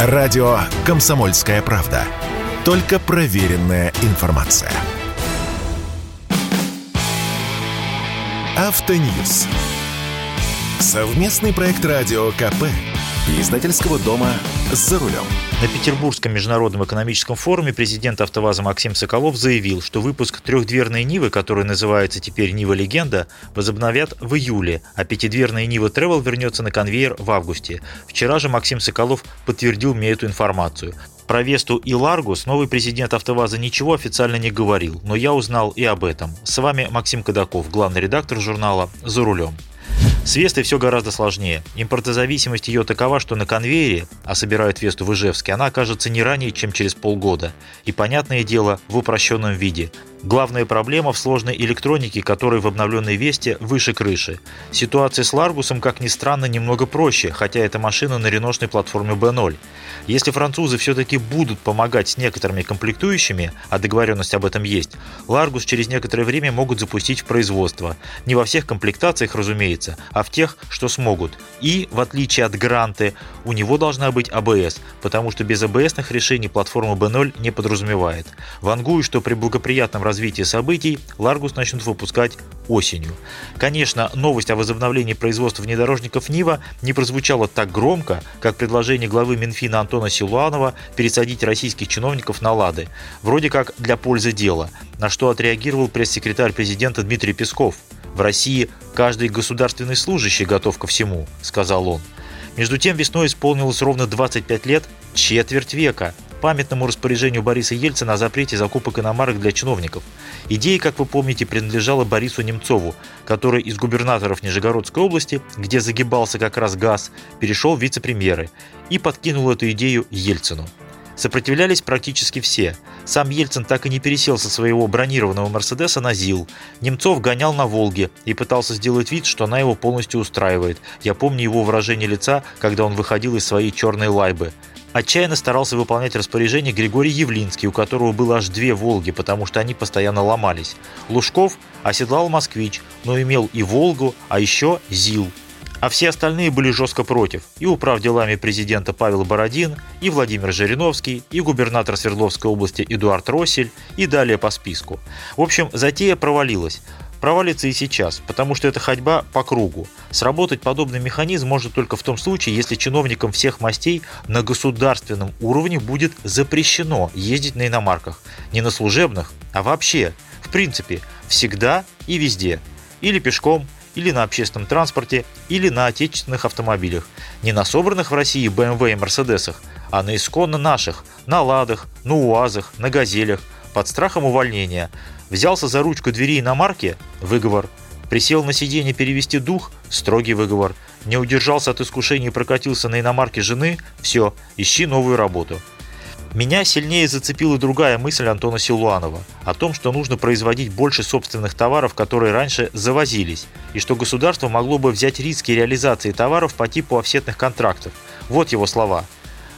Радио «Комсомольская правда». Только проверенная информация. Автоньюз. Совместный проект радио КП. Издательского дома «За рулем». На Петербургском международном экономическом форуме президент «АвтоВАЗа» Максим Соколов заявил, что выпуск трехдверной Нивы, который называется теперь Нива Легенда, возобновят в июле, а пятидверная Нива Travel вернется на конвейер в августе. Вчера же Максим Соколов подтвердил мне эту информацию. Про Весту и Ларгус новый президент «АвтоВАЗа» ничего официально не говорил, но я узнал и об этом. С вами Максим Кадаков, главный редактор журнала «За рулем». С Вестой все гораздо сложнее. Импортозависимость ее такова, что на конвейере, а собирают Весту в Ижевске, она окажется не ранее, чем через полгода. И, понятное дело, в упрощенном виде. Главная проблема в сложной электронике, которая в обновленной Весте выше крыши. Ситуация с Ларгусом, как ни странно, немного проще, хотя эта машина на реношной платформе B0. Если французы все-таки будут помогать с некоторыми комплектующими, а договоренность об этом есть, Ларгус через некоторое время могут запустить в производство. Не во всех комплектациях, разумеется, а в тех, что смогут. И, в отличие от Гранты, у него должна быть АБС, потому что без АБСных решений платформа B0 не подразумевает. Вангую, что при благоприятном развития событий Ларгус начнут выпускать осенью. Конечно, новость о возобновлении производства внедорожников Нива не прозвучала так громко, как предложение главы Минфина Антона Силуанова пересадить российских чиновников на «Лады», вроде как для пользы дела, на что отреагировал пресс-секретарь президента Дмитрий Песков. «В России каждый государственный служащий готов ко всему», — сказал он. Между тем весной исполнилось ровно 25 лет, четверть века – памятному распоряжению Бориса Ельцина о запрете закупок иномарок для чиновников. Идея, как вы помните, принадлежала Борису Немцову, который из губернаторов Нижегородской области, где загибался как раз газ, перешел в вице-премьеры и подкинул эту идею Ельцину. Сопротивлялись практически все. Сам Ельцин так и не пересел со своего бронированного «Мерседеса» на ЗИЛ. Немцов гонял на «Волге» и пытался сделать вид, что она его полностью устраивает. Я помню его выражение лица, когда он выходил из своей черной лайбы. Отчаянно старался выполнять распоряжение Григорий Явлинский, у которого было аж две «Волги», потому что они постоянно ломались. Лужков оседлал «Москвич», но имел и «Волгу», а еще «ЗИЛ». А все остальные были жестко против. И управ делами президента Павел Бородин, и Владимир Жириновский, и губернатор Свердловской области Эдуард Россель, и далее по списку. В общем, затея провалилась провалится и сейчас, потому что это ходьба по кругу. Сработать подобный механизм может только в том случае, если чиновникам всех мастей на государственном уровне будет запрещено ездить на иномарках. Не на служебных, а вообще, в принципе, всегда и везде. Или пешком, или на общественном транспорте, или на отечественных автомобилях. Не на собранных в России BMW и Мерседесах, а на исконно наших, на Ладах, на УАЗах, на Газелях, под страхом увольнения – Взялся за ручку двери иномарки – выговор. Присел на сиденье перевести дух – строгий выговор. Не удержался от искушения и прокатился на иномарке жены – все, ищи новую работу. Меня сильнее зацепила другая мысль Антона Силуанова о том, что нужно производить больше собственных товаров, которые раньше завозились, и что государство могло бы взять риски реализации товаров по типу офсетных контрактов. Вот его слова.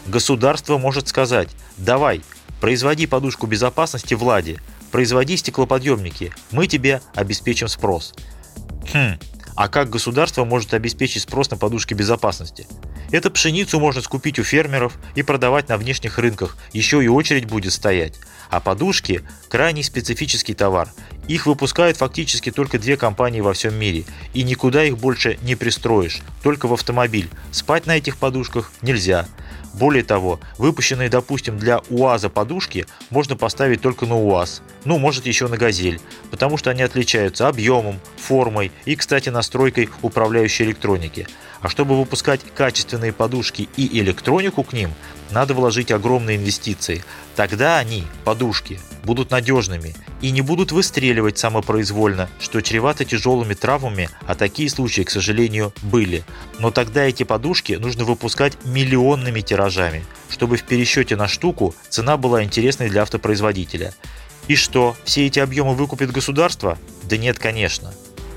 Государство может сказать «давай, производи подушку безопасности Владе, Производи стеклоподъемники, мы тебе обеспечим спрос. Хм, а как государство может обеспечить спрос на подушки безопасности? Эту пшеницу можно скупить у фермеров и продавать на внешних рынках, еще и очередь будет стоять. А подушки – крайне специфический товар. Их выпускают фактически только две компании во всем мире, и никуда их больше не пристроишь, только в автомобиль. Спать на этих подушках нельзя. Более того, выпущенные, допустим, для УАЗа подушки можно поставить только на УАЗ, ну, может еще на Газель, потому что они отличаются объемом, формой и, кстати, настройкой управляющей электроники. А чтобы выпускать качественные подушки и электронику к ним, надо вложить огромные инвестиции. Тогда они, подушки, будут надежными и не будут выстреливать самопроизвольно, что чревато тяжелыми травмами, а такие случаи, к сожалению, были. Но тогда эти подушки нужно выпускать миллионными тиражами, чтобы в пересчете на штуку цена была интересной для автопроизводителя. И что, все эти объемы выкупит государство? Да нет, конечно.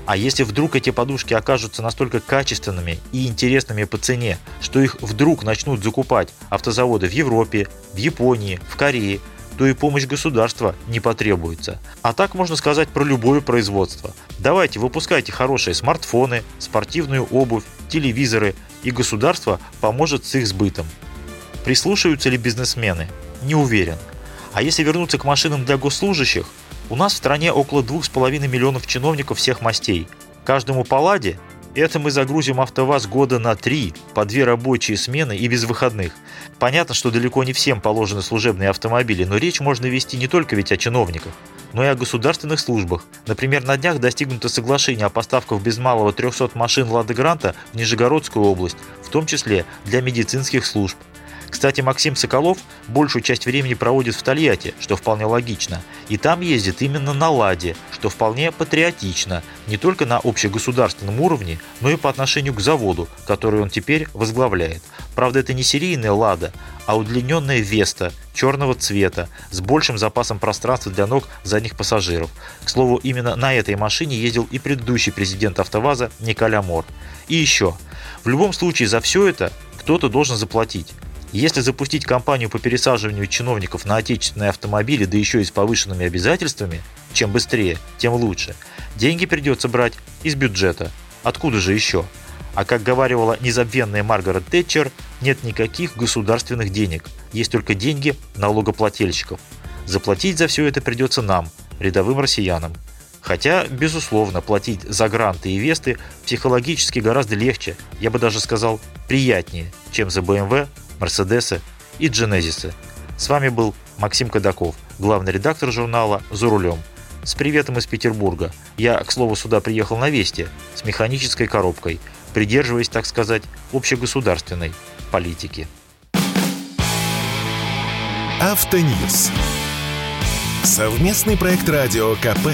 А если вдруг эти подушки окажутся настолько качественными и интересными по цене, что их вдруг начнут закупать автозаводы в Европе, в Японии, в Корее, то и помощь государства не потребуется. А так можно сказать про любое производство. Давайте выпускайте хорошие смартфоны, спортивную обувь, телевизоры, и государство поможет с их сбытом. Прислушаются ли бизнесмены? Не уверен. А если вернуться к машинам для госслужащих, у нас в стране около 2,5 миллионов чиновников всех мастей. Каждому по ладе это мы загрузим АвтоВАЗ года на три, по две рабочие смены и без выходных. Понятно, что далеко не всем положены служебные автомобили, но речь можно вести не только ведь о чиновниках, но и о государственных службах. Например, на днях достигнуто соглашение о поставках без малого 300 машин «Лада Гранта» в Нижегородскую область, в том числе для медицинских служб. Кстати, Максим Соколов большую часть времени проводит в Тольятти, что вполне логично. И там ездит именно на «Ладе», что вполне патриотично, не только на общегосударственном уровне, но и по отношению к заводу, который он теперь возглавляет. Правда, это не серийная «Лада», а удлиненная «Веста» черного цвета с большим запасом пространства для ног задних пассажиров. К слову, именно на этой машине ездил и предыдущий президент «АвтоВАЗа» Николя Мор. И еще. В любом случае за все это кто-то должен заплатить. Если запустить кампанию по пересаживанию чиновников на отечественные автомобили, да еще и с повышенными обязательствами, чем быстрее, тем лучше, деньги придется брать из бюджета. Откуда же еще? А как говаривала незабвенная Маргарет Тэтчер, нет никаких государственных денег, есть только деньги налогоплательщиков. Заплатить за все это придется нам, рядовым россиянам. Хотя, безусловно, платить за гранты и весты психологически гораздо легче, я бы даже сказал, приятнее, чем за BMW Мерседесы и Дженезисы. С вами был Максим Кадаков, главный редактор журнала «За рулем». С приветом из Петербурга. Я, к слову, сюда приехал на Весте с механической коробкой, придерживаясь, так сказать, общегосударственной политики. Автоньюз. Совместный проект радио КП.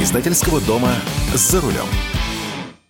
Издательского дома «За рулем».